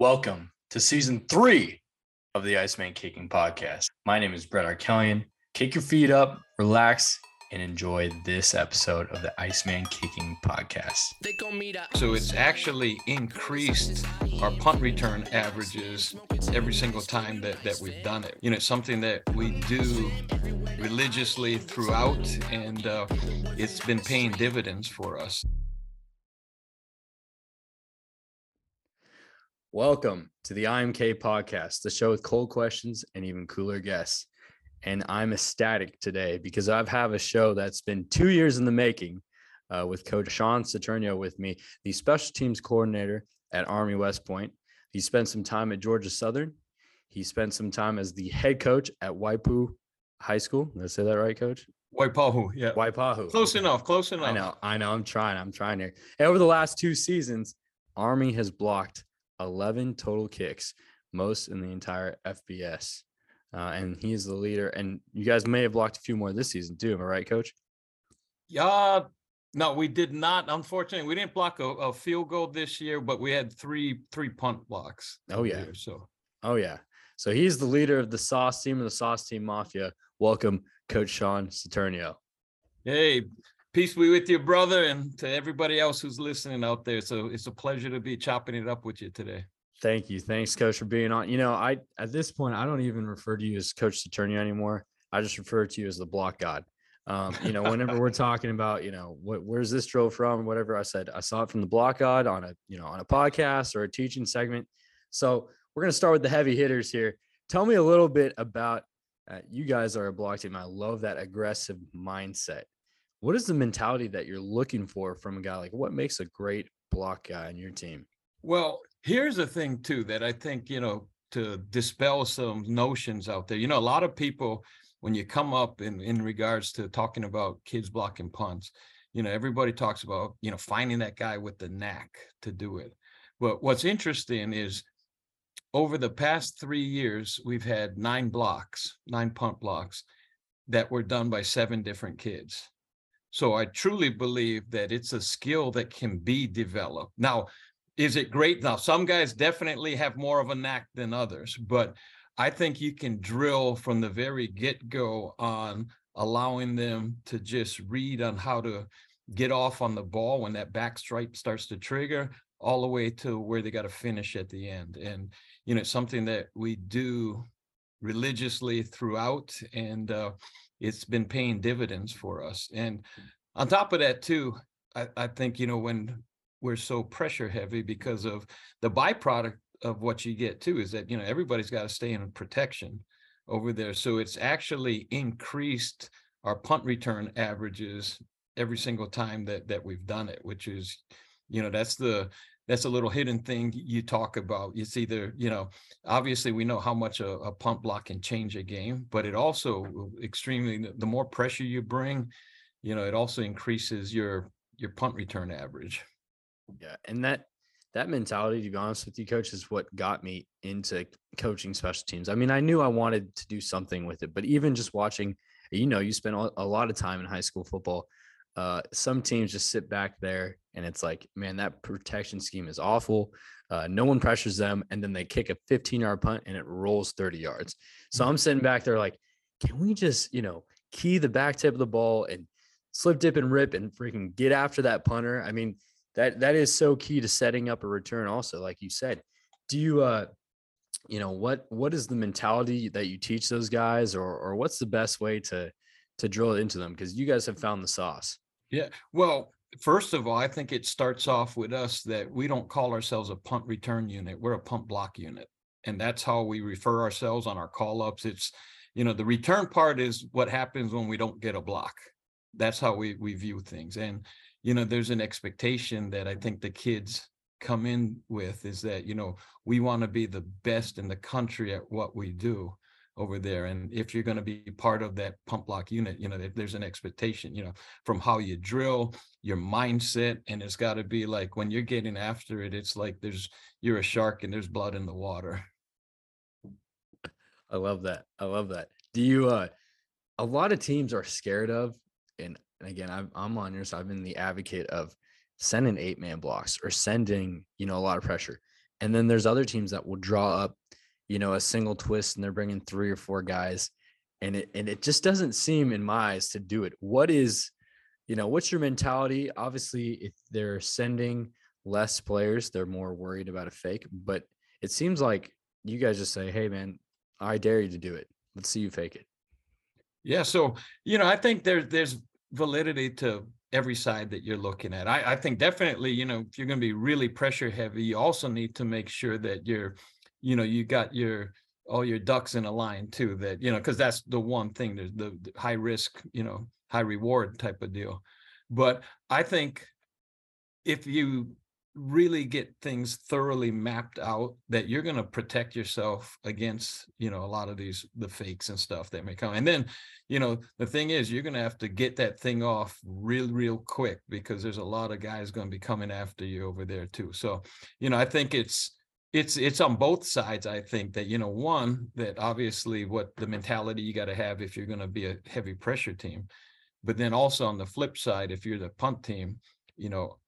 Welcome to season three of the Iceman Kicking Podcast. My name is Brett Arkelian. Kick your feet up, relax, and enjoy this episode of the Iceman Kicking Podcast. So it's actually increased our punt return averages every single time that, that we've done it. You know, it's something that we do religiously throughout, and uh, it's been paying dividends for us. Welcome to the IMK Podcast, the show with cold questions and even cooler guests. And I'm ecstatic today because I have a show that's been two years in the making uh, with Coach Sean Saturnio with me, the special teams coordinator at Army West Point. He spent some time at Georgia Southern. He spent some time as the head coach at Waipu High School. Did I say that right, Coach? Waipahu, yeah. Waipahu. Close enough, close enough. I know, I know. I'm trying. I'm trying here. And over the last two seasons, Army has blocked 11 total kicks, most in the entire FBS. Uh, and he is the leader. And you guys may have blocked a few more this season too. Am I right, Coach? Yeah, no, we did not. Unfortunately, we didn't block a, a field goal this year, but we had three three punt blocks. Oh yeah. Year, so oh yeah. So he's the leader of the Sauce team of the Sauce Team Mafia. Welcome, Coach Sean Saturnio. Hey, peace be with you, brother, and to everybody else who's listening out there. So it's a pleasure to be chopping it up with you today. Thank you. Thanks, Coach, for being on. You know, I at this point I don't even refer to you as Coach Saturnio anymore. I just refer to you as the block god. Um, you know, whenever we're talking about, you know, what where's this drill from, whatever I said, I saw it from the block god on a, you know, on a podcast or a teaching segment. So we're gonna start with the heavy hitters here. Tell me a little bit about uh, you guys are a block team. I love that aggressive mindset. What is the mentality that you're looking for from a guy? Like, what makes a great block guy on your team? Well, here's the thing too that I think you know to dispel some notions out there. You know, a lot of people when you come up in in regards to talking about kids blocking punts, you know, everybody talks about you know finding that guy with the knack to do it. But what's interesting is over the past three years, we've had nine blocks, nine punt blocks that were done by seven different kids. So I truly believe that it's a skill that can be developed. Now, is it great? Now, some guys definitely have more of a knack than others, but I think you can drill from the very get go on allowing them to just read on how to get off on the ball when that back stripe starts to trigger all the way to where they got to finish at the end. And, you know, something that we do religiously throughout and uh, it's been paying dividends for us. And on top of that, too, I, I think, you know, when we're so pressure heavy because of the byproduct of what you get too is that, you know, everybody's got to stay in protection over there. So it's actually increased our punt return averages every single time that that we've done it, which is, you know, that's the that's a little hidden thing you talk about. It's either, you know, obviously we know how much a, a punt block can change a game, but it also uh, extremely the more pressure you bring, you know, it also increases your your punt return average. Yeah, and that that mentality, to be honest with you, coach, is what got me into coaching special teams. I mean, I knew I wanted to do something with it, but even just watching, you know, you spend a lot of time in high school football. Uh, some teams just sit back there and it's like, man, that protection scheme is awful. Uh, no one pressures them, and then they kick a 15 yard punt and it rolls 30 yards. So I'm sitting back there like, can we just, you know, key the back tip of the ball and slip, dip, and rip and freaking get after that punter? I mean, that that is so key to setting up a return. Also, like you said, do you, uh, you know, what what is the mentality that you teach those guys, or or what's the best way to to drill it into them? Because you guys have found the sauce. Yeah. Well, first of all, I think it starts off with us that we don't call ourselves a punt return unit. We're a punt block unit. And that's how we refer ourselves on our call ups. It's, you know, the return part is what happens when we don't get a block. That's how we, we view things. And, you know, there's an expectation that I think the kids come in with is that, you know, we want to be the best in the country at what we do over there. And if you're going to be part of that punt block unit, you know, there's an expectation, you know, from how you drill, your mindset, and it's got to be like when you're getting after it, it's like there's you're a shark and there's blood in the water. I love that. I love that. Do you uh a lot of teams are scared of and, again I'm I'm on your side. I've been the advocate of sending eight man blocks or sending, you know, a lot of pressure. And then there's other teams that will draw up, you know, a single twist and they're bringing three or four guys. And it and it just doesn't seem in my eyes to do it. What is, you know, what's your mentality? Obviously, if they're sending less players, they're more worried about a fake. But it seems like you guys just say, Hey man, I dare you to do it. Let's see you fake it. Yeah. So, you know, I think there's there's validity to every side that you're looking at. I, I think definitely, you know, if you're going to be really pressure heavy, you also need to make sure that you're, you know, you got your all your ducks in a line too. That you know, because that's the one thing. There's the, the high risk, you know, high reward type of deal. But I think if you really get things thoroughly mapped out that you're going to protect yourself against you know a lot of these the fakes and stuff that may come and then you know the thing is you're going to have to get that thing off real real quick because there's a lot of guys going to be coming after you over there too so you know i think it's it's it's on both sides i think that you know one that obviously what the mentality you got to have if you're going to be a heavy pressure team but then also on the flip side if you're the punt team you know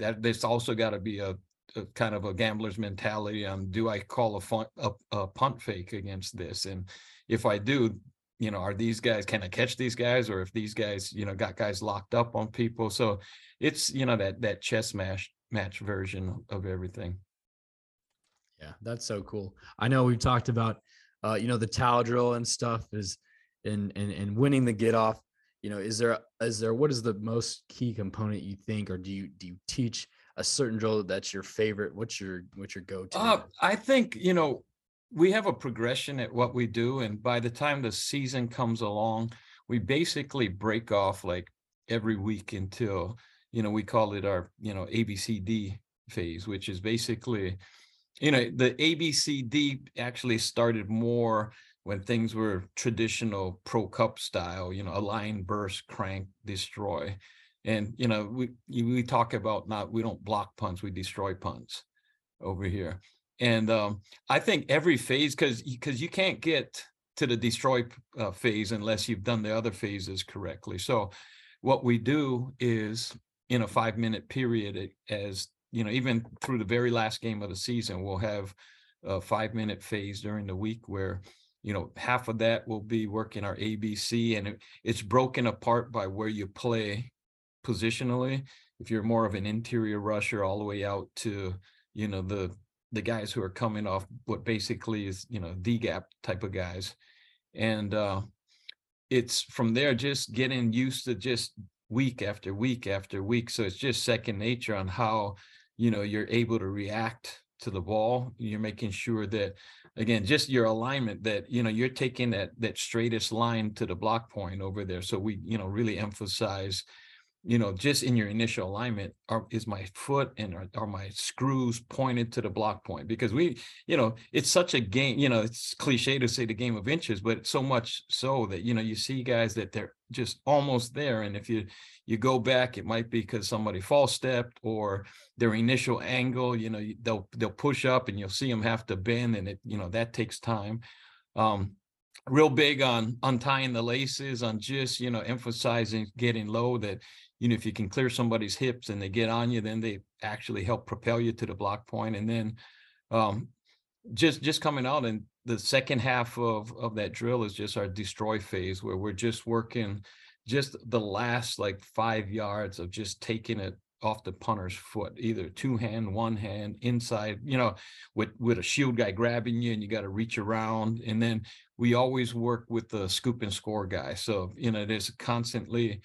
that there's also got to be a, a, kind of a gambler's mentality on do I call a, fun, a, a punt fake against this, and if I do, you know, are these guys can I catch these guys, or if these guys, you know, got guys locked up on people, so it's you know that that chess match match version of everything. Yeah, that's so cool. I know we've talked about, uh, you know, the towel drill and stuff is, and and and winning the get off you know is there is there what is the most key component you think or do you do you teach a certain drill that's your favorite what's your what's your go-to uh, i think you know we have a progression at what we do and by the time the season comes along we basically break off like every week until you know we call it our you know abcd phase which is basically you know the abcd actually started more when things were traditional pro cup style, you know, align, burst, crank, destroy. And, you know, we, we talk about not, we don't block punts, we destroy punts over here. And um, I think every phase, because because you can't get to the destroy uh, phase unless you've done the other phases correctly. So what we do is in a five minute period, as you know, even through the very last game of the season, we'll have a five minute phase during the week where you know half of that will be working our abc and it, it's broken apart by where you play positionally. If you're more of an interior rusher all the way out to you know the the guys who are coming off what basically is you know d gap type of guys. And uh it's from there just getting used to just week after week after week. So it's just second nature on how you know you're able to react to the ball you're making sure that again just your alignment that you know you're taking that that straightest line to the block point over there. So we you know really emphasize you know just in your initial alignment are, is my foot and are, are my screws pointed to the block point? Because we you know it's such a game you know it's cliche to say the game of inches but so much so that you know you see guys that they're just almost there and if you you go back it might be because somebody false stepped or their initial angle you know they'll they'll push up and you'll see them have to bend and it you know that takes time. Um real big on untying the laces on just you know emphasizing getting low that you know if you can clear somebody's hips and they get on you then they actually help propel you to the block point. and then um just just coming out and the second half of of that drill is just our destroy phase where we're just working just the last like five yards of just taking it off the punter's foot, either two hand, one hand, inside, you know, with with a shield guy grabbing you and you got to reach around. And then we always work with the scoop and score guy. So, you know, there's constantly,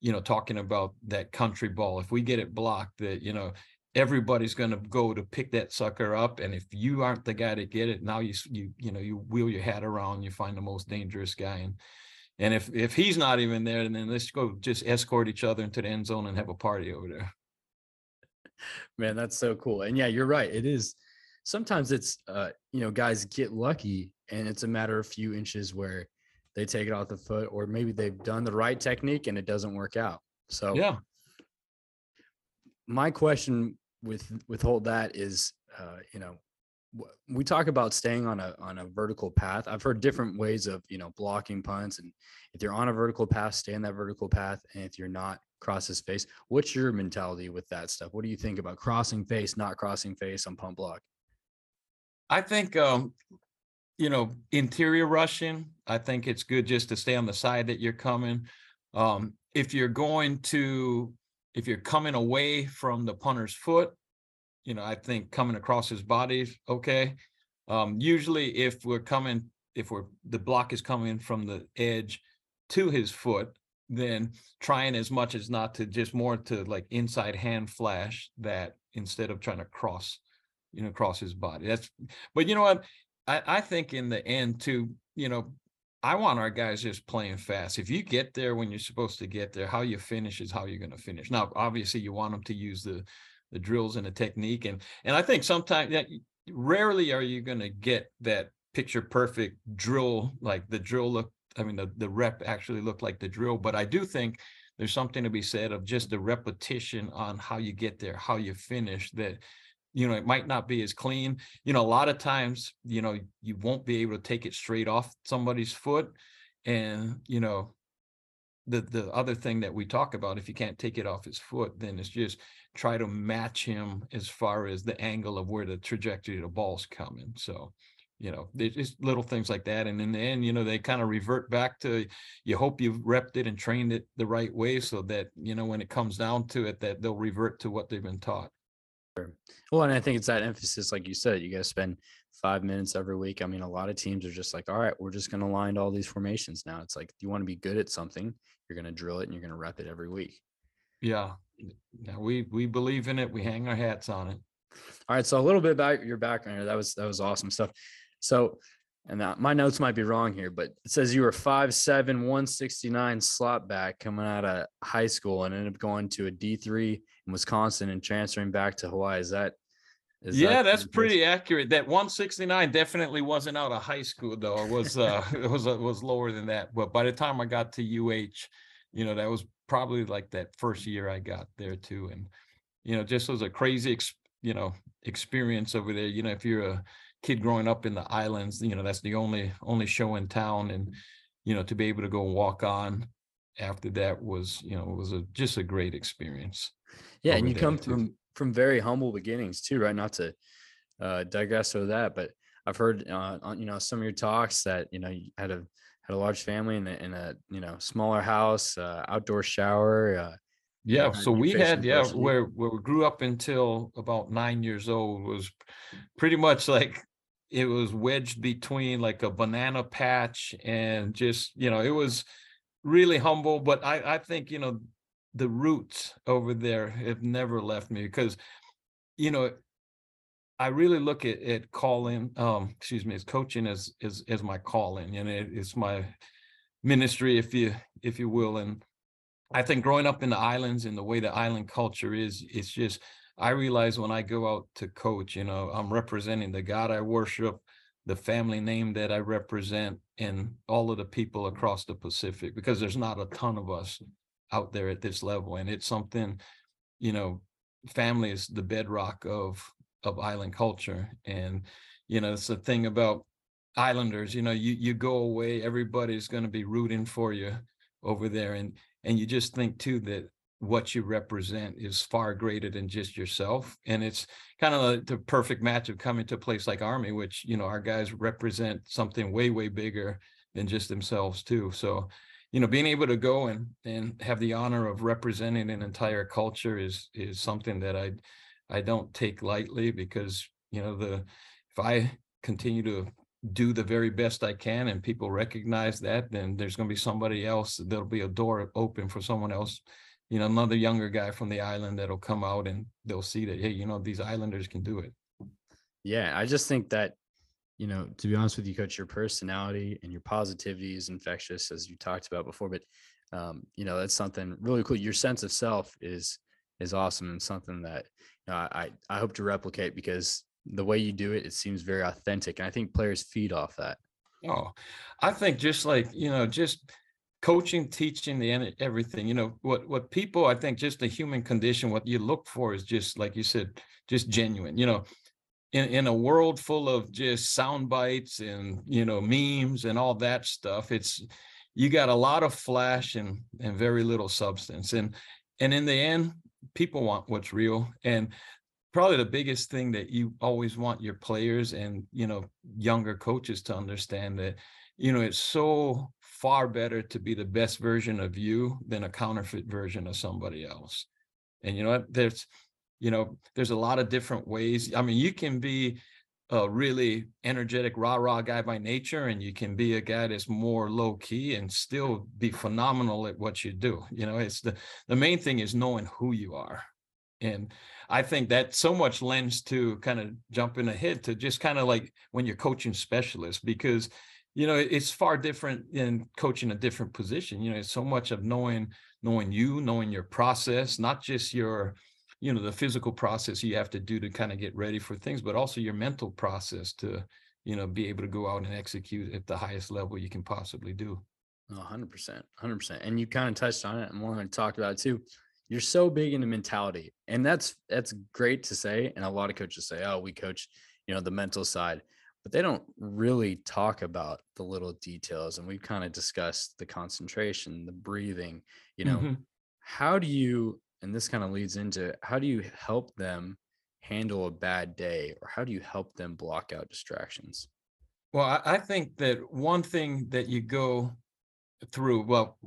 you know, talking about that country ball. If we get it blocked, that, you know, everybody's going to go to pick that sucker up and if you aren't the guy to get it now you you you know you wheel your hat around you find the most dangerous guy and and if if he's not even there then let's go just escort each other into the end zone and have a party over there man that's so cool and yeah you're right it is sometimes it's uh you know guys get lucky and it's a matter of few inches where they take it off the foot or maybe they've done the right technique and it doesn't work out. So yeah. my question with withhold that is uh, you know we talk about staying on a on a vertical path. I've heard different ways of you know blocking punts and if you're on a vertical path stay in that vertical path and if you're not cross his face. What's your mentality with that stuff? What do you think about crossing face not crossing face on punt block? I think um, you know, interior rushing, I think it's good just to stay on the side that you're coming. Um, if you're going to, if you're coming away from the punter's foot, you know, I think coming across his body, okay. Um, usually if we're coming, if we're, the block is coming from the edge to his foot, then trying as much as not to just more to like inside hand flash that instead of trying to cross, you know, cross his body. That's, but you know what? I, I think in the end too, you know, I want our guys just playing fast. If you get there when you're supposed to get there, how you finish is how you're going to finish. Now, obviously, you want them to use the the drills and the technique, and and I think sometimes that rarely are you going to get that picture perfect drill like the drill look. I mean, the the rep actually looked like the drill, but I do think there's something to be said of just the repetition on how you get there, how you finish that you know, it might not be as clean. You know, a lot of times, you know, you won't be able to take it straight off somebody's foot. And, you know, the the other thing that we talk about, if you can't take it off his foot, then it's just try to match him as far as the angle of where the trajectory of the ball's coming. So, you know, there's just little things like that. And in the end, you know, they kind of revert back to you hope you've repped it and trained it the right way so that, you know, when it comes down to it, that they'll revert to what they've been taught. Well, and I think it's that emphasis, like you said, you got to spend five minutes every week. I mean, a lot of teams are just like, all right, we're just going to line all these formations now. It's like, you want to be good at something, you're going to drill it and you're going to rep it every week. Yeah. yeah. We we believe in it. We hang our hats on it. All right. So a little bit about your background. That was that was awesome stuff. So and that, my notes might be wrong here, but it says you were 5'7, 169 slot back coming out of high school and ended up going to a D3 in Wisconsin and transferring back to Hawaii. Is that? Is yeah, that that's pretty accurate. That 169 definitely wasn't out of high school though. It was uh it was uh, was lower than that. But by the time I got to UH, you know, that was probably like that first year I got there too. And you know, just was a crazy ex- you know experience over there. You know, if you're a kid growing up in the islands, you know, that's the only only show in town. And, you know, to be able to go walk on after that was, you know, it was a just a great experience. Yeah, and you come too. from from very humble beginnings too, right? Not to uh digress over that, but I've heard uh, on you know some of your talks that you know you had a had a large family in a, in a you know smaller house, uh, outdoor shower. Uh, yeah, so we had yeah where where we grew up until about nine years old was pretty much like it was wedged between like a banana patch and just you know it was really humble but i i think you know the roots over there have never left me because you know i really look at at calling um excuse me as coaching as as as my calling and it, it's my ministry if you if you will and i think growing up in the islands and the way the island culture is it's just I realize when I go out to coach, you know, I'm representing the God I worship, the family name that I represent, and all of the people across the Pacific, because there's not a ton of us out there at this level. And it's something, you know, family is the bedrock of of island culture. And, you know, it's the thing about islanders, you know, you you go away, everybody's going to be rooting for you over there. And and you just think too that what you represent is far greater than just yourself and it's kind of the perfect match of coming to a place like army which you know our guys represent something way way bigger than just themselves too so you know being able to go and and have the honor of representing an entire culture is is something that i i don't take lightly because you know the if i continue to do the very best I can and people recognize that, then there's going to be somebody else. There'll be a door open for someone else you know, another younger guy from the island that'll come out and they'll see that, hey, you know, these islanders can do it. Yeah, I just think that, you know, to be honest with you, coach, your personality and your positivity is infectious, as you talked about before. But um, you know, that's something really cool. Your sense of self is is awesome and something that you know, I I hope to replicate because the way you do it, it seems very authentic, and I think players feed off that. Oh, I think just like you know, just coaching, teaching, the everything. You know what what people I think just the human condition. What you look for is just like you said, just genuine. You know, in in a world full of just sound bites and you know memes and all that stuff, it's you got a lot of flash and and very little substance. And and in the end, people want what's real. And probably the biggest thing that you always want your players and you know younger coaches to understand that you know it's so far better to be the best version of you than a counterfeit version of somebody else. And you know there's you know there's a lot of different ways. I mean you can be a really energetic rah rah guy by nature and you can be a guy that's more low key and still be phenomenal at what you do. You know it's the the main thing is knowing who you are. And I think that so much lends to kind of jumping ahead to just kind of like when you're coaching specialists, because you know it's far different in coaching a different position. You know, it's so much of knowing knowing you, knowing your process, not just your you know the physical process you have to do to kind of get ready for things, but also your mental process to you know be able to go out and execute at the highest level you can possibly do. 100%. 100%. And you kind of touched on it and going to talk about it too you're so big into mentality and that's that's great to say and a lot of coaches say oh we coach you know the mental side but they don't really talk about the little details and we've kind of discussed the concentration the breathing you know mm-hmm. how do you and this kind of leads into how do you help them handle a bad day or how do you help them block out distractions well i think that one thing that you go through well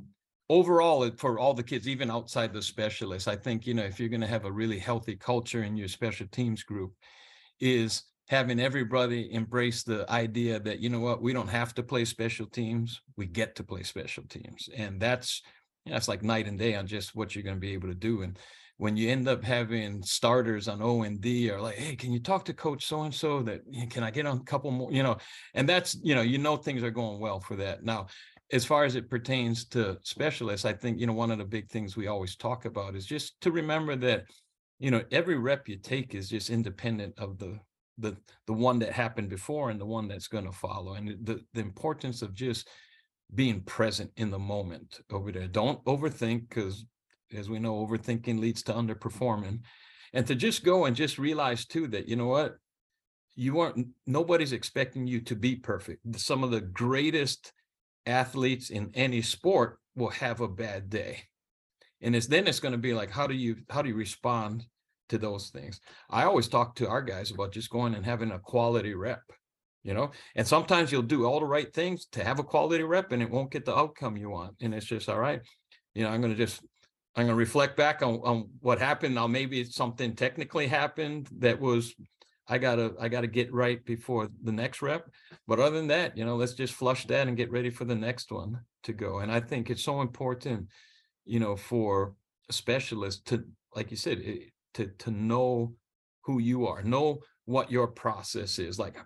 overall for all the kids even outside the specialists i think you know if you're going to have a really healthy culture in your special teams group is having everybody embrace the idea that you know what? We don't have to play special teams. We get to play special teams. And that's that's like night and day on just what you're going to be able to do. And when you end up having starters on O and D or like, hey, can you talk to coach so and so that can I get on a couple more, you know, and that's you know, you know things are going well for that. Now, as far as it pertains to specialists, I think, you know, one of the big things we always talk about is just to remember that, you know, every rep you take is just independent of the the the one that happened before and the one that's going to follow. And the the importance of just being present in the moment over there. Don't overthink because as we know, overthinking leads to underperforming. And to just go and just realize too that, you know what, you aren't nobody's expecting you to be perfect. Some of the greatest athletes in any sport will have a bad day and it's then it's going to be like how do you how do you respond to those things i always talk to our guys about just going and having a quality rep you know and sometimes you'll do all the right things to have a quality rep and it won't get the outcome you want and it's just all right you know i'm going to just i'm going to reflect back on, on what happened now maybe something technically happened that was I gotta I gotta get right before the next rep. But other than that, you know, let's just flush that and get ready for the next one to go. And I think it's so important, you know, for a specialist to, like you said, to to know who you are, know what your process is like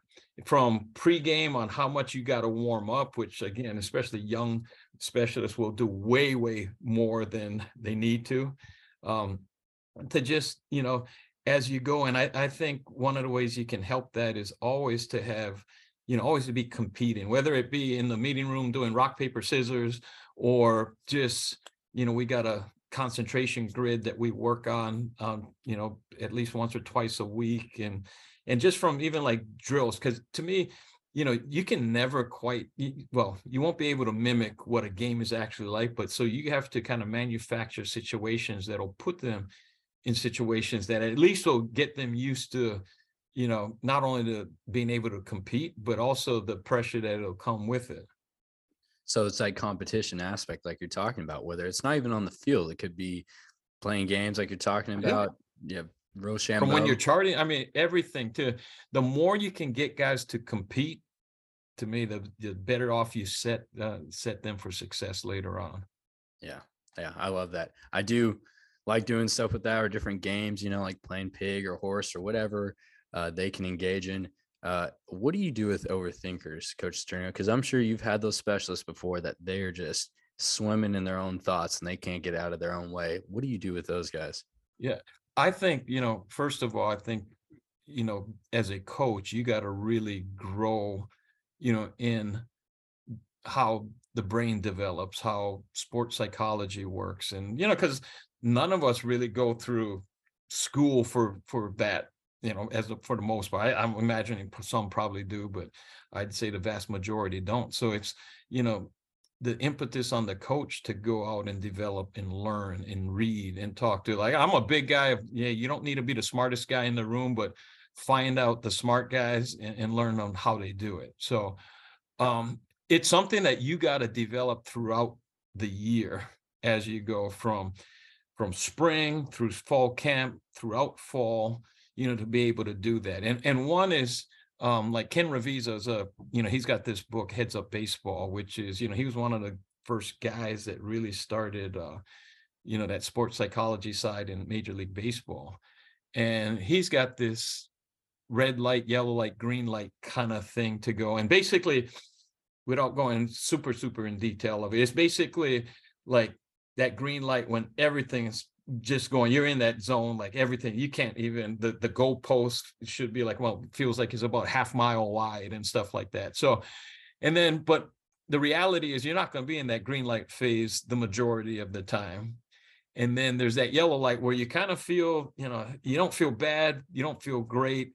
from pregame on how much you got to warm up, which again, especially young specialists will do way, way more than they need to. Um, to just, you know, as you go and I, I think one of the ways you can help that is always to have you know always to be competing whether it be in the meeting room doing rock paper scissors or just you know we got a concentration grid that we work on um, you know at least once or twice a week and and just from even like drills because to me you know you can never quite well you won't be able to mimic what a game is actually like but so you have to kind of manufacture situations that'll put them in situations that at least will get them used to you know not only to being able to compete but also the pressure that will come with it so it's like competition aspect like you're talking about whether it's not even on the field it could be playing games like you're talking about yeah, yeah Rochambeau. From when you're charting, I mean everything to the more you can get guys to compete, to me, the the better off you set uh, set them for success later on. Yeah, yeah, I love that. I do like doing stuff with that or different games, you know, like playing pig or horse or whatever uh, they can engage in. Uh, what do you do with overthinkers, Coach Saturnio? Because I'm sure you've had those specialists before that they're just swimming in their own thoughts and they can't get out of their own way. What do you do with those guys? Yeah, I think, you know, first of all, I think, you know, as a coach, you got to really grow, you know, in how the brain develops, how sports psychology works. And, you know, because none of us really go through school for for that you know as a, for the most part I, i'm imagining some probably do but i'd say the vast majority don't. So it's you know the impetus on the coach to go out and develop and learn and read and talk to like i'm a big guy yeah you don't need to be the smartest guy in the room but find out the smart guys and, and learn on how they do it. So um it's something that you got to develop throughout the year as you go from from spring through fall camp throughout fall you know to be able to do that and and one is um, like Ken Ravizza is a, you know, he's got this book, Heads Up Baseball, which is, you know, he was one of the first guys that really started, uh, you know, that sports psychology side in Major League Baseball. And he's got this red light, yellow light, green light kind of thing to go. And basically, without going super, super in detail of it, it's basically like that green light when everything is just going you're in that zone like everything you can't even the the goalpost should be like well feels like it's about half mile wide and stuff like that. So and then but the reality is you're not going to be in that green light phase the majority of the time. And then there's that yellow light where you kind of feel you know you don't feel bad you don't feel great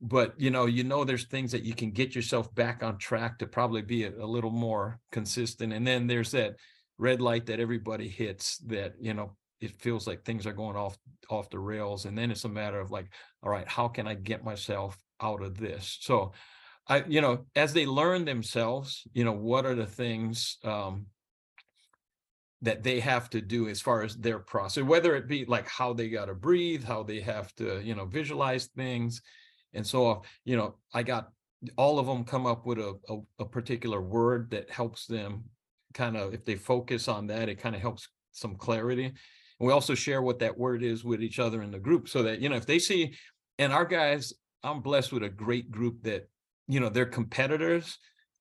but you know you know there's things that you can get yourself back on track to probably be a, a little more consistent. And then there's that red light that everybody hits that you know it feels like things are going off off the rails and then it's a matter of like all right how can i get myself out of this? So i you know as they learn themselves you know what are the things um that they have to do as far as their process whether it be like how they got to breathe how they have to you know visualize things and so you know i got all of them come up with a, a, a particular word that helps them kind of if they focus on that it kind of helps some clarity and we also share what that word is with each other in the group so that, you know, if they see, and our guys, I'm blessed with a great group that, you know, they're competitors,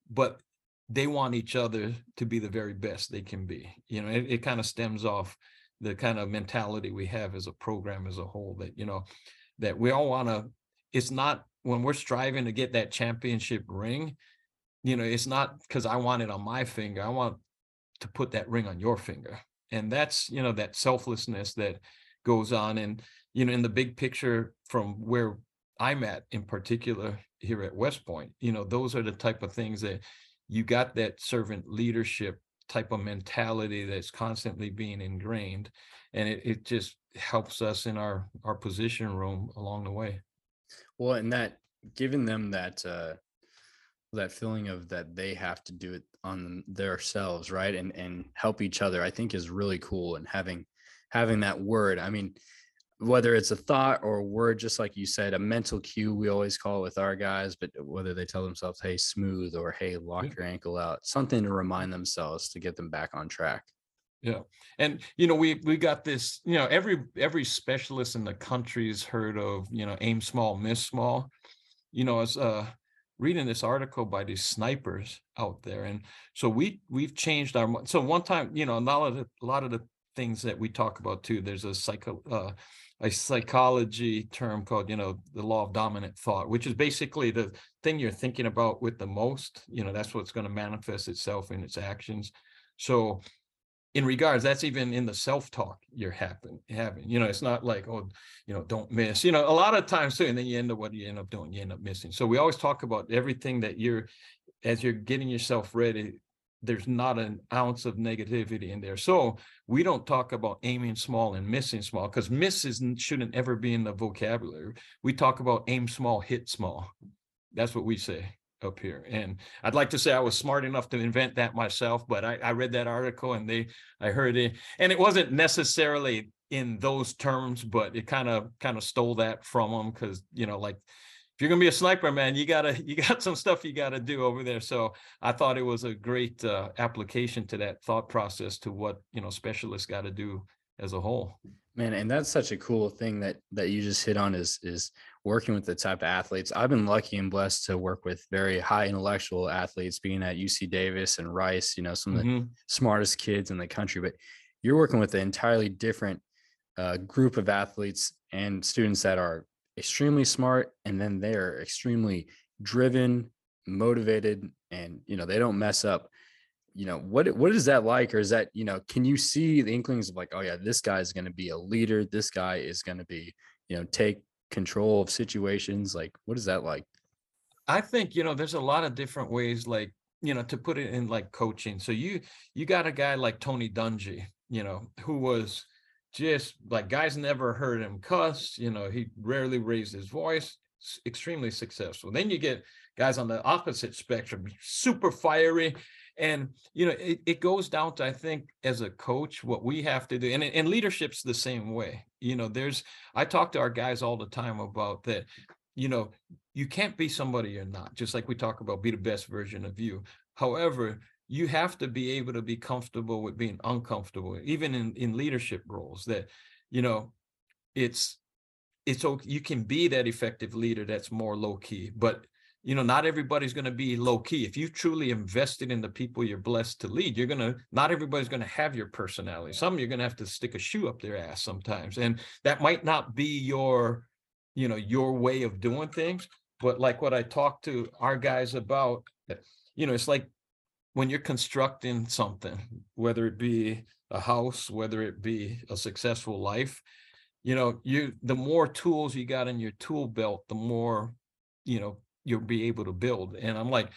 but they want each other to be the very best they can be. You know, it, it kind of stems off the kind of mentality we have as a program as a whole that, you know, that we all want to, it's not when we're striving to get that championship ring, you know, it's not because I want it on my finger. I want to put that ring on your finger and that's you know that selflessness that goes on and you know in the big picture from where i'm at in particular here at west point you know those are the type of things that you got that servant leadership type of mentality that's constantly being ingrained and it, it just helps us in our our position room along the way. Well and that giving them that uh that feeling of that they have to do it on themselves right and and help each other i think is really cool and having having that word i mean whether it's a thought or a word just like you said a mental cue we always call it with our guys but whether they tell themselves hey smooth or hey lock yeah. your ankle out something to remind themselves to get them back on track yeah and you know we we got this you know every every specialist in the country's heard of you know aim small miss small you know as uh reading this article by these snipers out there and so we we've changed our so one time you know a lot of the, a lot of the things that we talk about too there's a psycho uh, a psychology term called you know the law of dominant thought which is basically the thing you're thinking about with the most you know that's what's going to manifest itself in its actions. So in regards that's even in the self-talk you're happen, having you know it's not like oh you know don't miss you know a lot of times too and then you end up what you end up doing? You end up missing. So we always talk about everything that you're as you're getting yourself ready there's not an ounce of negativity in there. So we don't talk about aiming small and missing small because misses shouldn't ever be in the vocabulary. We talk about aim small hit small. That's what we say up here. And I'd like to say I was smart enough to invent that myself, but I, I read that article and they I heard it, and it wasn't necessarily in those terms, but it kind of kind of stole that from them because you know, like if you're gonna be a sniper, man, you gotta you got some stuff you gotta do over there. So I thought it was a great uh, application to that thought process to what you know specialists got to do as a whole. Man, and that's such a cool thing that that you just hit on is is working with the type of athletes. I've been lucky and blessed to work with very high intellectual athletes, being at UC Davis and Rice, you know, some of the mm-hmm. smartest kids in the country. But you're working with an entirely different uh, group of athletes and students that are extremely smart, and then they're extremely driven, motivated, and you know they don't mess up. You know what? What is that like, or is that you know? Can you see the inklings of like, oh yeah, this guy is going to be a leader. This guy is going to be you know take control of situations? Like, what is that like? I think, you know, there's a lot of different ways, like you know, to put it in like coaching. So you you got a guy like Tony Dungy, you know, who was just like guys never heard him cuss, you know, he rarely raised his voice, extremely successful. Then you get guys on the opposite spectrum, super fiery. And you know, it, it goes down to I think as a coach, what we have to do, and, and leadership's the same way. You know, there's I talk to our guys all the time about that, you know, you can't be somebody you're not, just like we talk about be the best version of you. However, you have to be able to be comfortable with being uncomfortable, even in, in leadership roles that, you know, it's it's okay. You can be that effective leader that's more low key, but you know, not everybody's going to be low key. If you truly invested in the people you're blessed to lead, you're going to, not everybody's going to have your personality. Some you're going to have to stick a shoe up their ass sometimes. And that might not be your, you know, your way of doing things. But like what I talked to our guys about, eh, you know, it's like when you're constructing something, whether it be a house, whether it be a successful life, you know, you the more tools you got in your tool belt, the more, you know, you'll be able to build. And I'm like,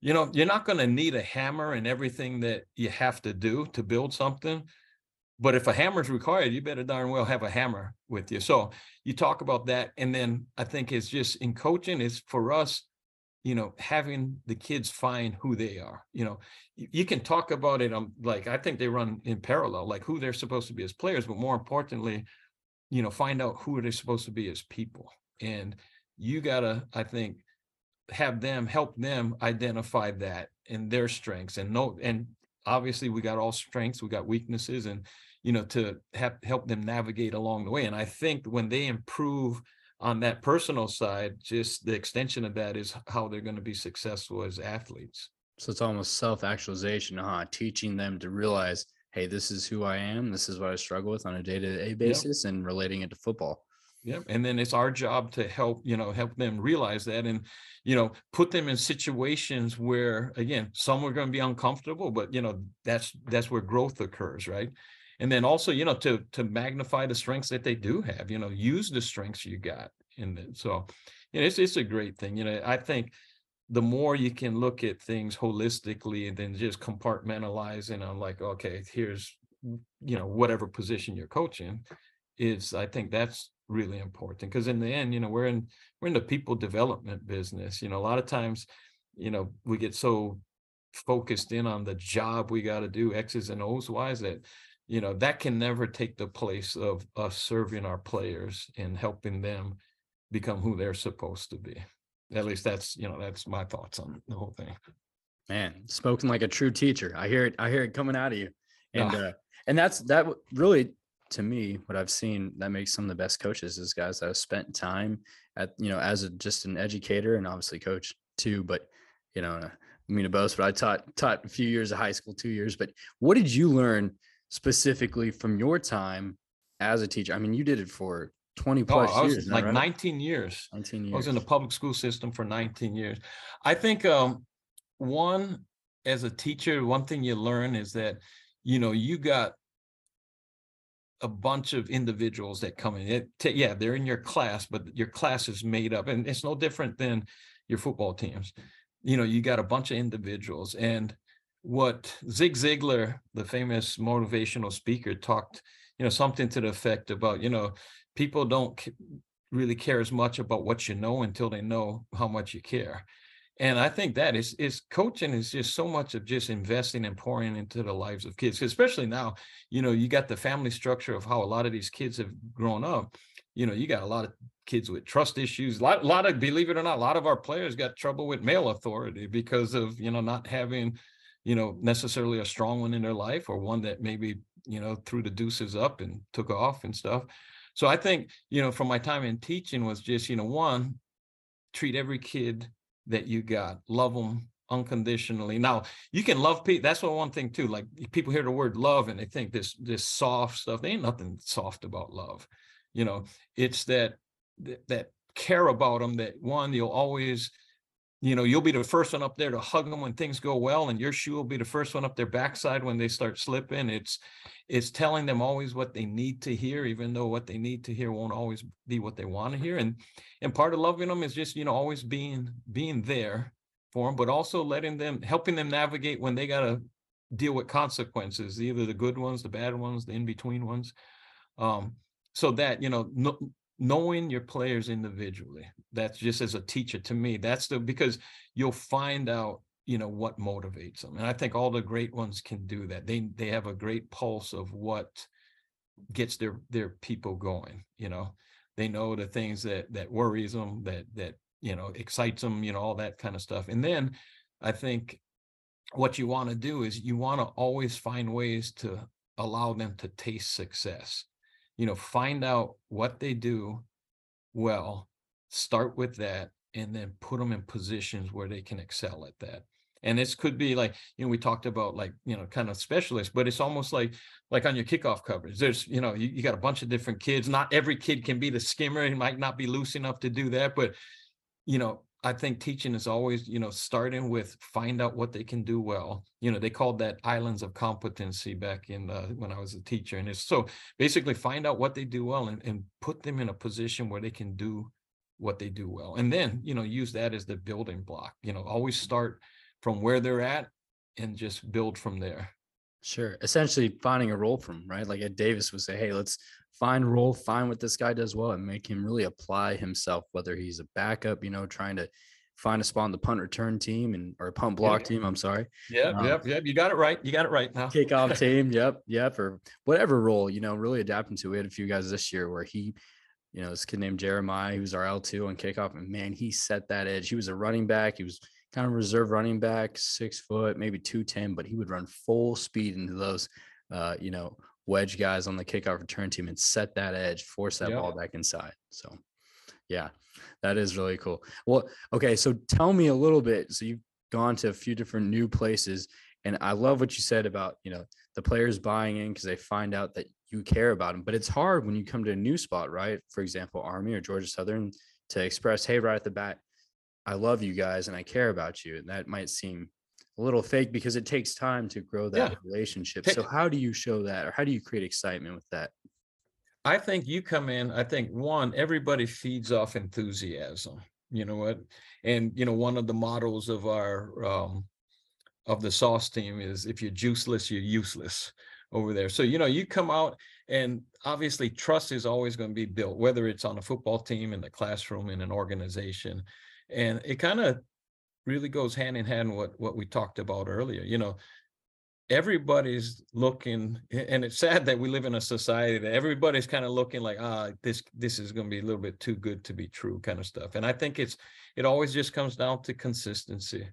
you know, you're not going to need a hammer and everything that you have to do to build something. But if a hammer is required, you better darn well have a hammer with you. So you talk about that. And then I think it's just in coaching, is for us, you know, having the kids find who they are. You know, you, can talk about it. I'm like I think they run in parallel, like who they're supposed to be as players, but more importantly, you know, find out who they're supposed to be as people. And you gotta, I think, have them help them identify that and their strengths and know and obviously we got all strengths we got weaknesses and you know to have help them navigate along the way. And i think when they improve on that personal side just the extension of that is how they're going to be successful as athletes. So it's almost self-actualization huh? Teaching them to realize hey this is who i am this is what i struggle with on a day-to-day basis yep. and relating it to football yeah and then it's our job to help you know help them realize that and you know put them in situations where again some are going to be uncomfortable but you know that's that's where growth occurs right? And then also you know to to magnify the strengths that they do have you know use the strengths you got in it. So you know, it's it's a great thing you know i think the more you can look at things holistically and then just compartmentalize and i'm like okay here's you know whatever position you're coaching is i think that's really important because in the end you know we're in we're in the people development business you know a lot of times you know we get so focused in on the job we got to do x's and o's wise that you know that can never take the place of us serving our players and helping them become who they're supposed to be. At least that's you know that's my thoughts on the whole thing. Man spoken like a true teacher. I hear it i hear it coming out of you. And uh and that's that really to me, what I've seen that makes some of the best coaches is guys that have spent time at, you know, as a, just an educator and obviously coach too. But, you know, I mean to boast, but I taught, taught a few years of high school, two years. But what did you learn specifically from your time as a teacher? I mean, you did it for 20 plus oh, years. Like right? 19 years. 19 years. I was in the public school system for 19 years. I think um, one, as a teacher, one thing you learn is that, you know, you got a bunch of individuals that come in. It, yeah, they're in your class, but your class is made up, and it's no different than your football teams. You know, you got a bunch of individuals, and what Zig Ziglar, the famous motivational speaker, talked, you know, something to the effect about, you know, people don't really care as much about what you know until they know how much you care and I think that is is coaching is just so much of just investing and pouring into the lives of kids, especially now. You know, you got the family structure of how a lot of these kids have grown up. You know, you got a lot of kids with trust issues. A lot, a lot of, believe it or not, a lot of our players got trouble with male authority because of you know not having, you know, necessarily a strong one in their life or one that maybe you know threw the deuces up and took off and stuff. So I think you know, from my time in teaching was just you know one, treat every kid that you got. Love them unconditionally. Now you can love people. That's what one thing too. Like people hear the word love and they think this this soft stuff. There ain't nothing soft about love. You know, it's that that, that care about them. That one you'll always, you know, you'll be the first one up there to hug them when things go well, and your shoe will be the first one up their backside when they start slipping. It's it's telling them always what they need to hear, even though what they need to hear won't always be what they want to hear. And and part of loving them is just you know always being being there for them, but also letting them helping them navigate when they got to deal with consequences, either the good ones, the bad ones, the in between ones. Um, so that you know, no, knowing your players individually, that's just as a teacher to me. That's the because you'll find out you know what motivates them, and I think all the great ones can do that. They they have a great pulse of what gets their their people going. You know, they know the things that that worries them, that that you know excites them, you know, all that kind of stuff. And then I think what you want to do is you want to always find ways to allow them to taste success you know find out what they do well start with that and then put them in positions where they can excel at that. And this could be like you know we talked about like you know kind of specialists but it's almost like like on your kickoff coverage. There's you know you, you got a bunch of different kids. Not every kid can be the skimmer. He might not be loose enough to do that but you know I think teaching is always, you know, starting with find out what they can do well. You know, they called that islands of competency back in uh, when I was a teacher. And it's so basically find out what they do well and, and put them in a position where they can do what they do well. And then, you know, use that as the building block. You know, always start from where they're at and just build from there. Sure. Essentially finding a role from, right? Like Ed Davis would say, hey, let's find role, find what this guy does well, and make him really apply himself, whether he's a backup, you know, trying to find a spot on the punt return team and or punt block yeah. team. I'm sorry. Yeah, um, yep, yep. You got it right. You got it right now. Kickoff team. Yep, yep. Or whatever role, you know, really adapting to. We had a few guys this year where he, you know, this kid named Jeremiah, was our L2 on kickoff, and man, he set that edge. He was a running back. He was kind of reserve running back, six foot, maybe 210, but he would run full speed into those, uh, you know, wedge guys on the kickoff return team and set that edge, force that ball back inside. So, yeah, that is really cool. Well, okay, so tell me a little bit. So you've gone to a few different new places, and I love what you said about you know the players buying in because they find out that you care about them. But it's hard when you come to a new spot, right? For example, Army or Georgia Southern, to express, hey, right at the bat, I love you guys and I care about you. And that might seem a little fake because it takes time to grow that yeah. relationship. So how do you show that or how do you create excitement with that? I think you come in, I think one, everybody feeds off enthusiasm. You know what? And you know, one of the models of our um of the sauce team is if you're juiceless, you're useless over there. So, you know, you come out and obviously trust is always going to be built, whether it's on a football team, in the classroom, in an organization and it kind of really goes hand in hand what what we talked about earlier you know? Everybody's looking and it's sad that we live in a society that everybody's kind of looking like ah this this is going to be a little bit too good to be true kind of stuff. And i think it's it always just comes down to consistency.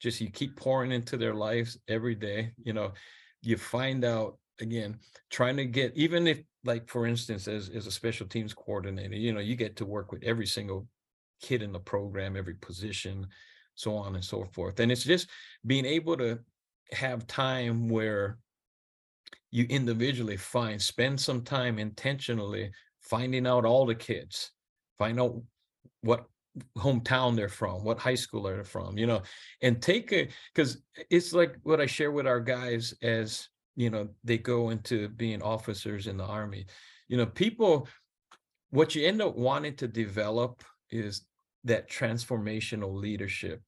Just you keep pouring into their lives every day you know? You find out again trying to get even if like for instance as as a special teams coordinator you know you get to work with every single kid in the program, every position, so on and so forth. And it's just being able to have time where you individually find, spend some time intentionally finding out all the kids, find out what hometown they're from, what high school they're from, you know, and take a because it's like what I share with our guys as you know they go into being officers in the army. You know, people, what you end up wanting to develop is that transformational leadership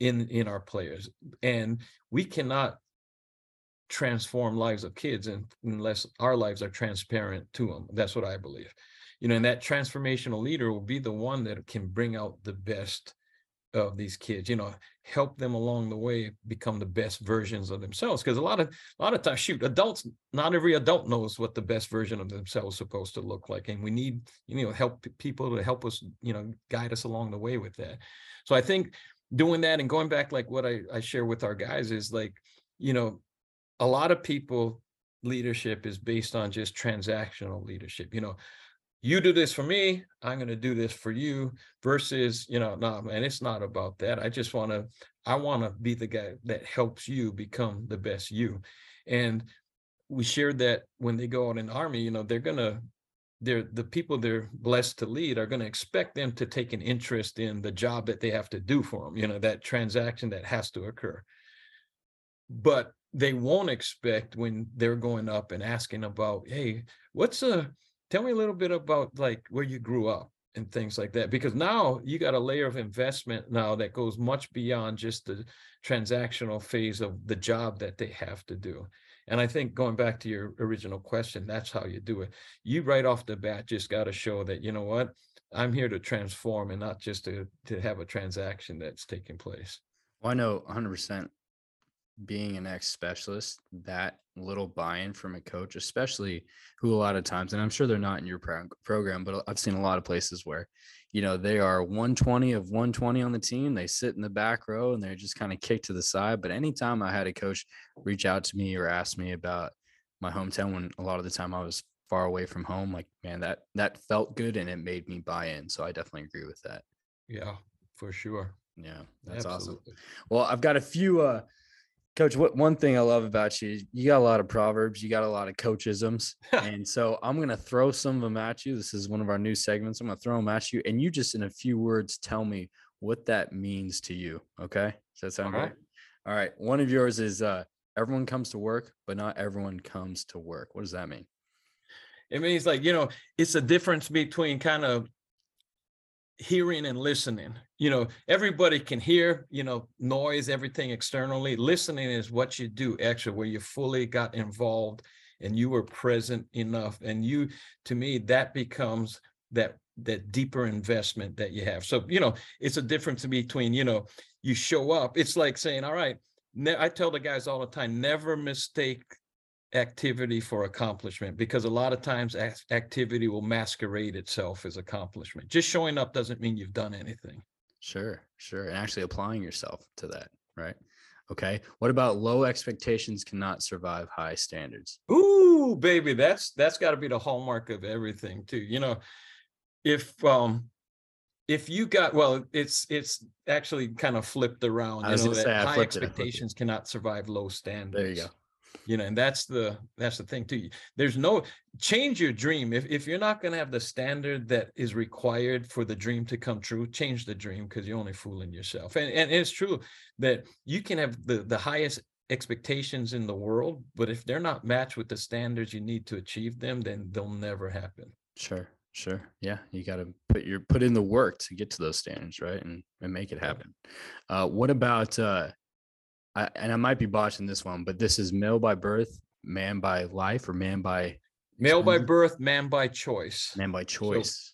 in in our players and we cannot transform lives of kids unless our lives are transparent to them that's what i believe. You know and that transformational leader will be the one that can bring out the best of these kids you know help them along the way become the best versions of themselves because a lot of a lot of times shoot adults not every adult knows what the best version of themselves is supposed to look like and we need you know help people to help us you know guide us along the way with that. So i think doing that and going back like what i, I share with our guys is like you know a lot of people leadership is based on just transactional leadership you know you do this for me i'm going to do this for you versus you know no man it's not about that. I just want to i want to be the guy that helps you become the best you. And we shared that when they go out in the army you know they're going to they're the people they're blessed to lead are going to expect them to take an interest in the job that they have to do for them you know that transaction that has to occur. But they won't expect when they're going up and asking about hey what's a tell me a little bit about like where you grew up and things like that because now you got a layer of investment now that goes much beyond just the transactional phase of the job that they have to do. And i think going back to your original question that's how you do it. You right off the bat just got to show that you know what? I'm here to transform and not just to to have a transaction that's taking place. Well, i know 100% being an ex specialist, that little buy in from a coach, especially who a lot of times, and I'm sure they're not in your pro- program, but I've seen a lot of places where, you know, they are 120 of 120 on the team. They sit in the back row and they're just kind of kicked to the side. But anytime I had a coach reach out to me or ask me about my hometown, when a lot of the time I was far away from home, like, man, that that felt good and it made me buy in. So I definitely agree with that. Yeah, for sure. Yeah, that's Absolutely. awesome. Well, I've got a few uh Coach, what one thing I love about you, you got a lot of proverbs, you got a lot of coachisms. and so I'm gonna throw some of them at you. This is one of our new segments. I'm gonna throw them at you, and you just in a few words tell me what that means to you. Okay. Does that sound All right. good? All right. One of yours is uh everyone comes to work, but not everyone comes to work. What does that mean? It means like, you know, it's a difference between kind of hearing and listening. You know everybody can hear you know noise everything externally. Listening is what you do actually where you fully got involved and you were present enough. And you to me that becomes that that deeper investment that you have. So you know it's a difference between you know you show up it's like saying all right i tell the guys all the time never mistake activity for accomplishment because a lot of times activity will masquerade itself as accomplishment. Just showing up doesn't mean you've done anything. Sure, sure. And actually applying yourself to that, right? Okay. What about low expectations cannot survive high standards? Ooh, baby, that's that's got to be the hallmark of everything too. You know, if um if you got well, it's it's actually kind of flipped around. You know, that high expectations cannot survive low standards. There you go you know and that's the that's the thing too. There's no change your dream. If, if you're not going to have the standard that is required for the dream to come true change the dream because you're only fooling yourself. And, and it's true that you can have the the highest expectations in the world but if they're not matched with the standards you need to achieve them then they'll never happen. Sure sure. Yeah you got to put your put in the work to get to those standards right and, and make it happen. Uh, what about uh I, and I might be botching this one, but this is male by birth, man by life, or man by male by birth, man by choice. Man by choice.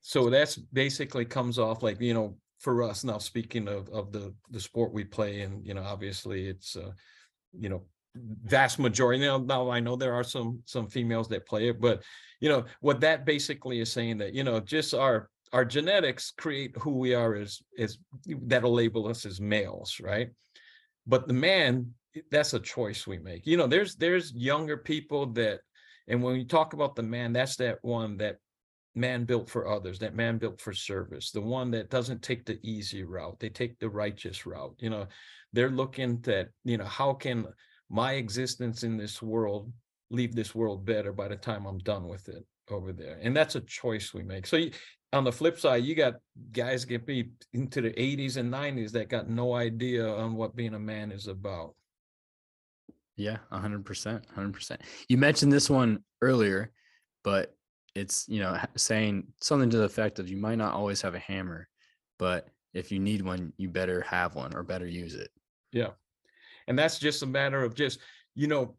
So, so that's basically comes off like you know for us now. Speaking of of the the sport we play, and you know obviously it's uh, you know vast majority. Now, now I know there are some some females that play it, but you know what that basically is saying that you know just our our genetics create who we are as as that'll label us as males, right? But the man that's a choice we make. You know there's there's younger people that and when you talk about the man that's that one that man built for others that man built for service the one that doesn't take the easy route they take the righteous route. You know they're looking at you know how can my existence in this world leave this world better by the time i'm done with it over there and that's a choice we make so you, on the flip side, you got guys get me into the 80s and 90s that got no idea on what being a man is about. Yeah, 100%. 100%. You mentioned this one earlier, but it's, you know, saying something to the effect of you might not always have a hammer, but if you need one, you better have one or better use it. Yeah. And that's just a matter of just, you know,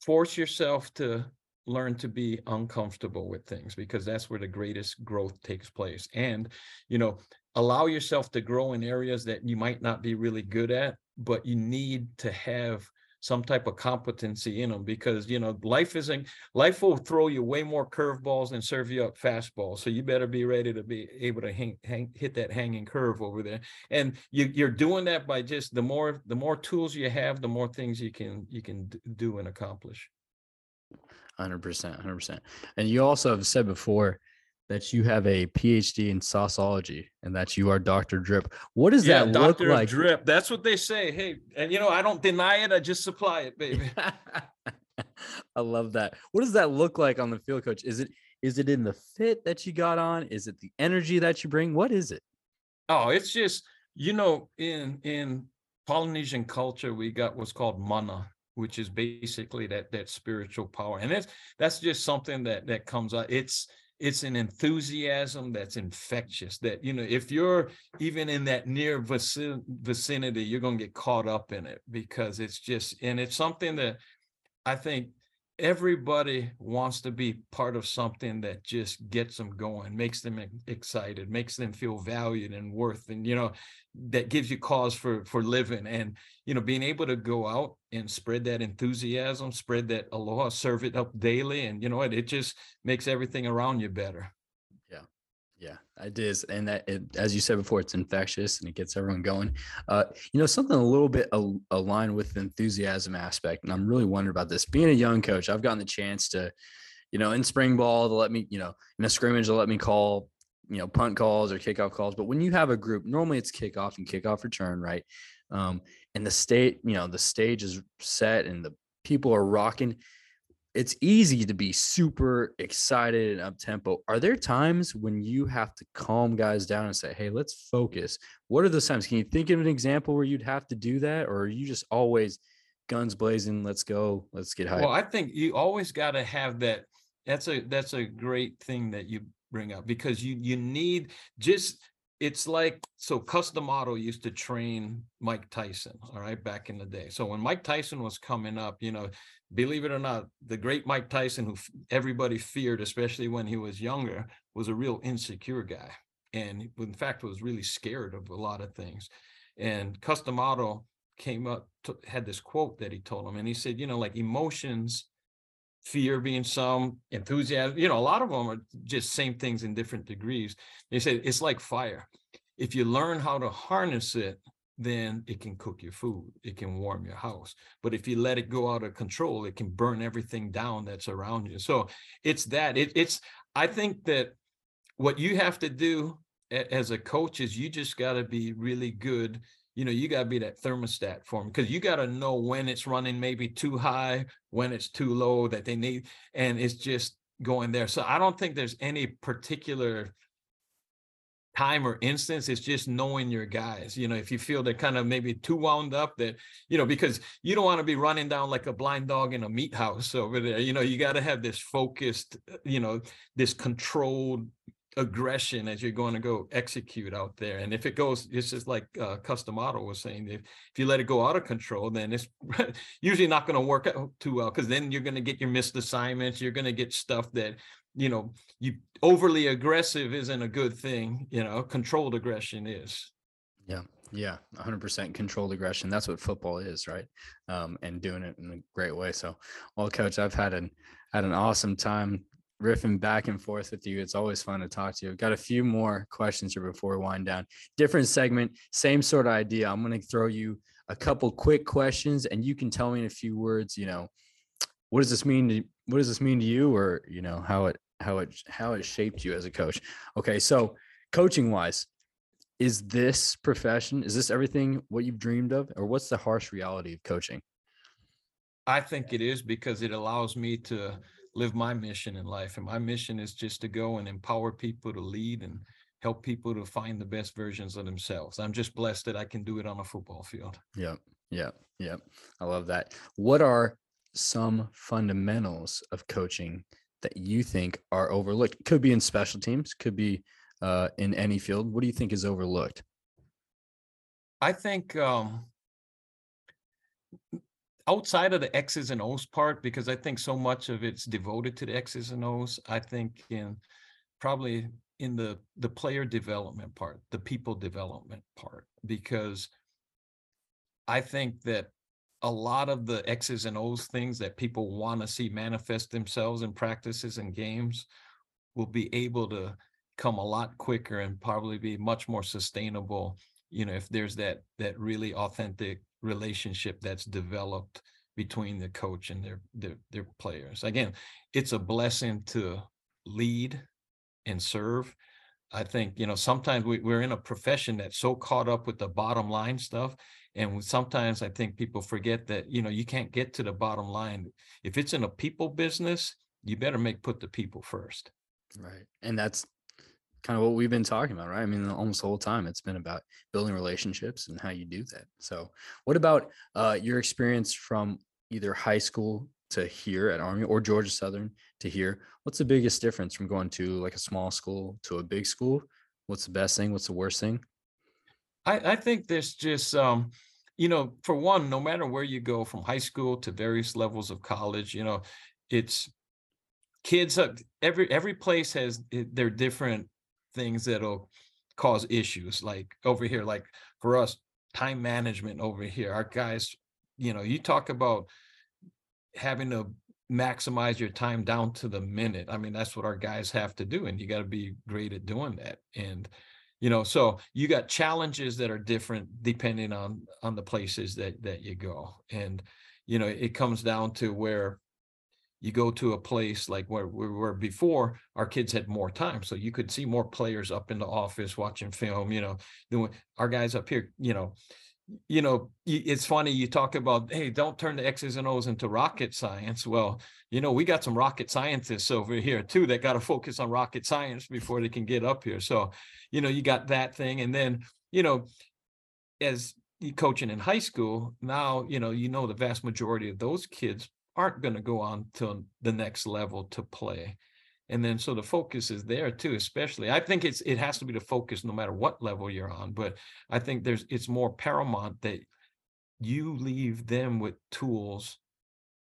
force yourself to learn to be uncomfortable with things because that's where the greatest growth takes place. And you know allow yourself to grow in areas that you might not be really good at but you need to have some type of competency in them because you know life isn't life will throw you way more curveballs and serve you up fastballs. So you better be ready to be able to hang, hang hit that hanging curve over there. And you, you're doing that by just the more the more tools you have the more things you can you can do and accomplish Hundred percent, hundred percent. And you also have said before that you have a PhD in sauceology and that you are Dr. Drip. What does yeah, that Dr. look like? Drip. That's what they say. Hey, and you know, I don't deny it. I just supply it, baby. I love that. What does that look like on the field, coach? Is it is it in the fit that you got on? Is it the energy that you bring? What is it? Oh, it's just you know, in in Polynesian culture, we got what's called mana, which is basically that that spiritual power and that's that's just something that that comes out it's it's an enthusiasm that's infectious that you know if you're even in that near vicinity you're going to get caught up in it because it's just and it's something that i think everybody wants to be part of something that just gets them going makes them excited makes them feel valued and worth and you know that gives you cause for for living. And you know being able to go out and spread that enthusiasm spread that aloha serve it up daily and you know what it just makes everything around you better yeah, it is, and that it, as you said before, it's infectious and it gets everyone going. Uh, you know, something a little bit al- aligned with the enthusiasm aspect, and I'm really wondering about this. Being a young coach, I've gotten the chance to, you know, in spring ball to let me, you know, in a scrimmage to let me call, you know, punt calls or kickoff calls. But when you have a group, normally it's kickoff and kickoff return, right? Um, and the state, you know, the stage is set and the people are rocking it's easy to be super excited and up tempo. Are there times when you have to calm guys down and say, "Hey, let's focus"? What are those times? Can you think of an example where you'd have to do that, or are you just always guns blazing? Let's go. Let's get high. Well, I think you always got to have that. That's a that's a great thing that you bring up because you you need just it's like so Cus D'Amato used to train Mike Tyson, all right, back in the day. So when Mike Tyson was coming up, you know, believe it or not, the great Mike Tyson, who everybody feared, especially when he was younger, was a real insecure guy. And in fact, was really scared of a lot of things. And Cus D'Amato came up, to, had this quote that he told him, and he said, you know, like emotions, fear being some, enthusiasm, you know, a lot of them are just same things in different degrees. They said it's like fire. If you learn how to harness it, then it can cook your food, it can warm your house. But if you let it go out of control, it can burn everything down that's around you. So it's that. It, it's I think that what you have to do as a coach is you just got to be really good. You know, you got to be that thermostat for them because you got to know when it's running maybe too high, when it's too low that they need, and it's just going there. So I don't think there's any particular time or instance it's just knowing your guys you know if you feel they're kind of maybe too wound up that you know because you don't want to be running down like a blind dog in a meat house over there you know you got to have this focused uh, you know this controlled aggression as you're going to go execute out there. And if it goes it's just like uh, Cus D'Amato was saying if, if you let it go out of control then it's usually not going to work out too well because then you're going to get your missed assignments you're going to get stuff that you know you overly aggressive isn't a good thing you know controlled aggression is. Yeah yeah 100% controlled aggression that's what football is right? Um, and doing it in a great way so well coach i've had an had an awesome time riffing back and forth with you it's always fun to talk to you. I've got a few more questions here before we wind down. Different segment same sort of idea i'm going to throw you a couple quick questions and you can tell me in a few words you know what does this mean to what does this mean to you or you know how it how it how it shaped you as a coach. Okay, so coaching wise, is this profession is this everything what you've dreamed of or what's the harsh reality of coaching? I think it is because it allows me to live my mission in life and my mission is just to go and empower people to lead and help people to find the best versions of themselves. I'm just blessed that I can do it on a football field. Yeah. Yeah. Yeah. I love that. What are some fundamentals of coaching that you think are overlooked? Could be in special teams, could be uh, in any field. What do you think is overlooked? I think um, outside of the X's and O's part, because I think so much of it's devoted to the X's and O's. I think in probably in the the player development part, the people development part, because I think that a lot of the X's and O's things that people want to see manifest themselves in practices and games will be able to come a lot quicker and probably be much more sustainable you know if there's that that really authentic relationship that's developed between the coach and their their, their players. Again it's a blessing to lead and serve. I think you know sometimes we, we're in a profession that's so caught up with the bottom line stuff and sometimes i think people forget that you know you can't get to the bottom line if it's in a people business you better make put the people first right and that's kind of what we've been talking about right i mean almost the whole time it's been about building relationships and how you do that so what about uh, your experience from either high school to here at Army or Georgia Southern to here, what's the biggest difference from going to like a small school to a big school? What's the best thing? What's the worst thing? I, I think there's just um, you know, for one, no matter where you go from high school to various levels of college, you know, it's kids every every place has their different things that'll cause issues like over here like for us time management over here our guys you know you talk about having to maximize your time down to the minute i mean that's what our guys have to do and you got to be great at doing that and you know so you got challenges that are different depending on on the places that that you go. And you know it comes down to where you go to a place like where we were before our kids had more time so you could see more players up in the office watching film you know doing our guys up here you know you know it's funny you talk about hey don't turn the x's and o's into rocket science. Well you know we got some rocket scientists over here too that got to focus on rocket science before they can get up here. So you know you got that thing and then you know as coaching in high school now you know you know the vast majority of those kids aren't going to go on to the next level to play and then so the focus is there too especially i think it's it has to be the focus no matter what level you're on but i think there's it's more paramount that you leave them with tools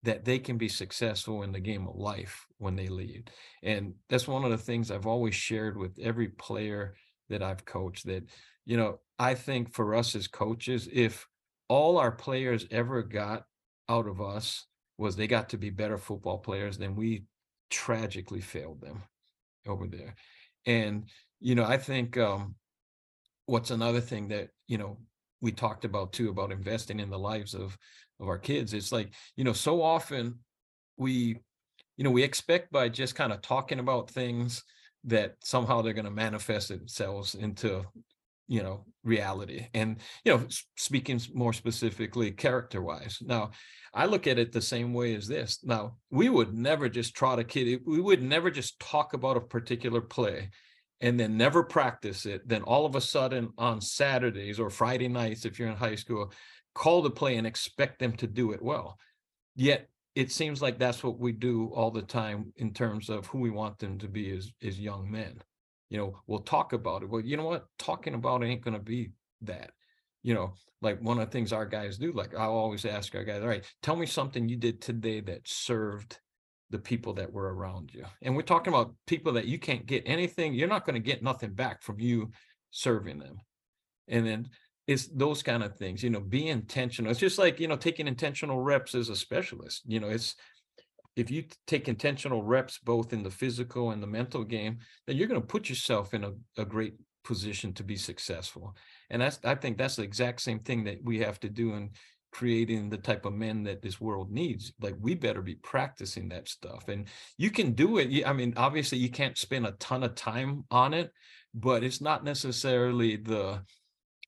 that they can be successful in the game of life when they leave. And that's one of the things i've always shared with every player that i've coached that you know i think for us as coaches if all our players ever got out of us was they got to be better football players than we tragically failed them over there. And, you know, I think um, what's another thing that, you know, we talked about too about investing in the lives of of our kids. It's like, you know, so often we, you know, we expect by just kind of talking about things that somehow they're going to manifest themselves into you know reality and you know speaking more specifically character wise now i look at it the same way as this. Now we would never just trot a kid we would never just talk about a particular play and then never practice it. Then all of a sudden on saturdays or friday nights if you're in high school call the play and expect them to do it well. Yet it seems like that's what we do all the time in terms of who we want them to be as, as young men. You know we'll talk about it. Well you know what? Talking about it ain't going to be that you know like one of the things our guys do like i'll always ask our guys all right tell me something you did today that served the people that were around you. And we're talking about people that you can't get anything you're not going to get nothing back from you serving them. And then it's those kind of things you know be intentional. It's just like you know taking intentional reps as a specialist you know it's if you take intentional reps both in the physical and the mental game, then you're going to put yourself in a, a great position to be successful. And that's I think that's the exact same thing that we have to do in creating the type of men that this world needs. Like we better be practicing that stuff. And you can do it. I mean, obviously you can't spend a ton of time on it, but it's not necessarily the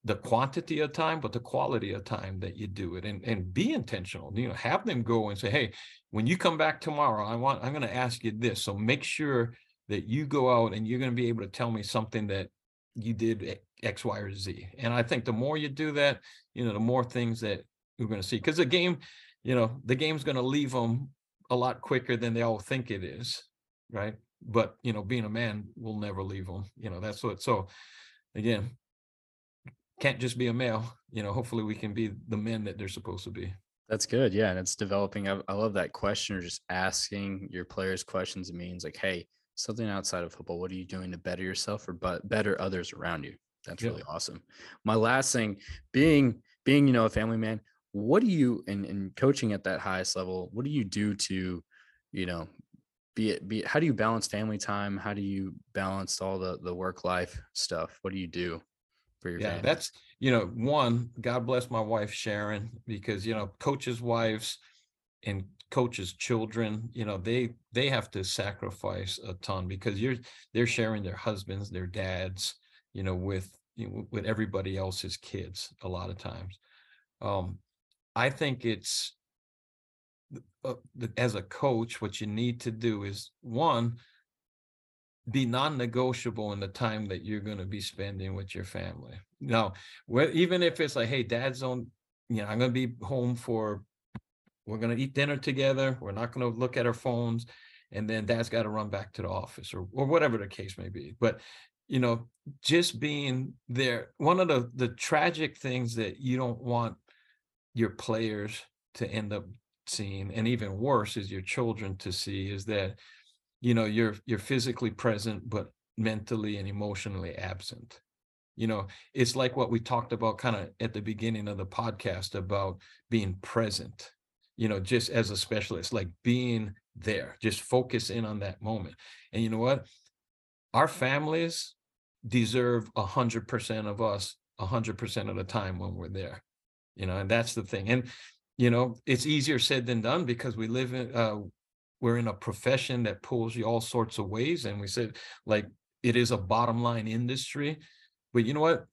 the quantity of time, but the quality of time that you do it and, and be intentional, you know, have them go and say, Hey, when you come back tomorrow, I want, I'm going to ask you this. So make sure that you go out and you're going to be able to tell me something that you did X, Y, or Z. And I think the more you do that, you know, the more things that we're going to see. Because the game, you know, the game's going to leave them a lot quicker than they all think it is. Right. But, you know, being a man will never leave them. You know, that's what. So again, can't just be a male. You know, hopefully we can be the men that they're supposed to be. That's good. Yeah. And it's developing. I, I love that question or just asking your players questions. It means like, hey, something outside of football, what are you doing to better yourself or but better others around you? That's yeah. really awesome. My last thing, being being, you know, a family man, what do you in, in coaching at that highest level, what do you do to, you know, be it be it, how do you balance family time? How do you balance all the the work life stuff? What do you do? for your yeah family. that's you know one god bless my wife sharon because you know coaches wives and coaches children you know they they have to sacrifice a ton because you're they're sharing their husbands their dads you know with you know, with everybody else's kids a lot of times um i think it's uh, as a coach what you need to do is one be non-negotiable in the time that you're going to be spending with your family. Now, even if it's like, hey, dad's on, you know, I'm going to be home for we're going to eat dinner together. We're not going to look at our phones. And then dad's got to run back to the office or, or whatever the case may be. But, you know, just being there, one of the, the tragic things that you don't want your players to end up seeing, and even worse is your children to see is that, you know, you're, you're physically present, but mentally and emotionally absent you know it's like what we talked about kind of at the beginning of the podcast about being present you know just as a specialist like being there just focus in on that moment and you know what our families deserve a hundred percent of us a hundred percent of the time when we're there you know and that's the thing and you know it's easier said than done because we live in uh we're in a profession that pulls you all sorts of ways and we said like it is a bottom line industry. But you know what?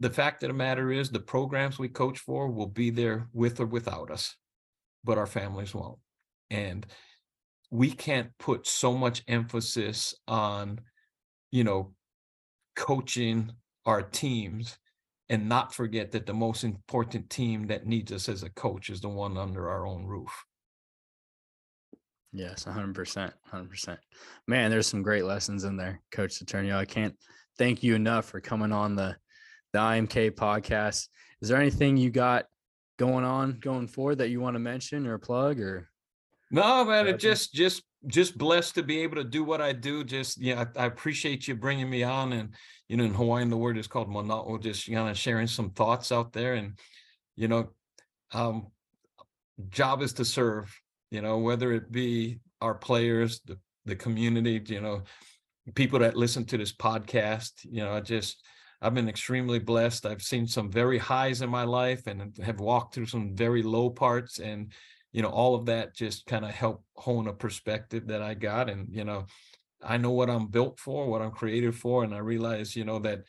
The fact of the matter is, the programs we coach for will be there with or without us, but our families won't. And we can't put so much emphasis on, you know, coaching our teams and not forget that the most important team that needs us as a coach is the one under our own roof. Yes, 100%. 100%. Man, there's some great lessons in there, Coach Saturnio. I can't thank you enough for coming on the the IMK podcast. Is there anything you got going on going forward that you want to mention or plug or? No man it just just just blessed to be able to do what i do. Just yeah I, I, appreciate you bringing me on and you know in hawaiian the word is called mana'o just kind of sharing some thoughts out there and you know um job is to serve you know, whether it be our players, the, the community, you know, people that listen to this podcast, you know, I just, I've been extremely blessed. I've seen some very highs in my life and have walked through some very low parts. And, you know, all of that just kind of helped hone a perspective that I got. And, you know, I know what I'm built for, what I'm created for. And I realize, you know, that,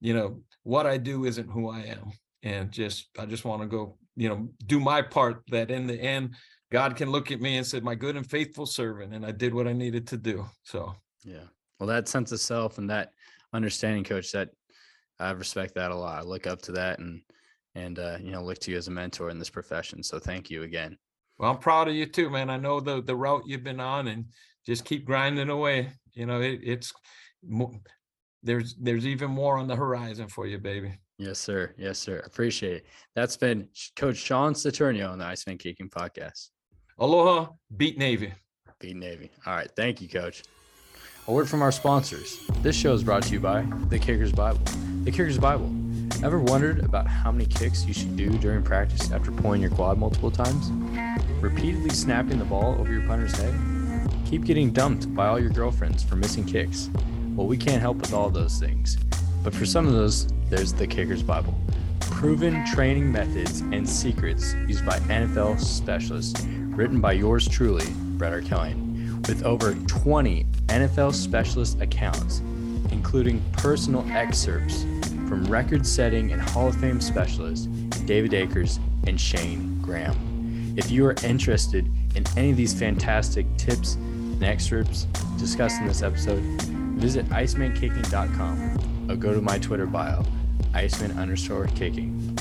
you know, what I do isn't who I am. And just, I just want to go, you know, do my part that in the end, God can look at me and said, "My good and faithful servant," and I did what I needed to do. So yeah, well, that sense of self and that understanding, coach, that I respect that a lot. I look up to that and and uh, you know look to you as a mentor in this profession. So thank you again. Well, I'm proud of you too, man. I know the the route you've been on, and just keep grinding away. You know, it, it's there's there's even more on the horizon for you, baby. Yes, sir. Yes, sir. Appreciate it. That's been Coach Sean Saturnio on the Iceman Kicking Podcast. Aloha, beat Navy. Beat Navy. All right. Thank you, coach. A word from our sponsors. This show is brought to you by The Kicker's Bible. The Kicker's Bible. Ever wondered about how many kicks you should do during practice after pulling your quad multiple times? Repeatedly snapping the ball over your punter's head? Keep getting dumped by all your girlfriends for missing kicks? Well, we can't help with all those things. But for some of those, there's the Kicker's Bible. Proven training methods and secrets used by NFL specialists written by yours truly, Brett Arkelian, with over 20 NFL specialist accounts, including personal excerpts from record setting and Hall of Fame specialists David Akers and Shayne Graham. If you are interested in any of these fantastic tips and excerpts discussed in this episode, visit icemankicking.com or go to my Twitter bio, iceman underscore kicking.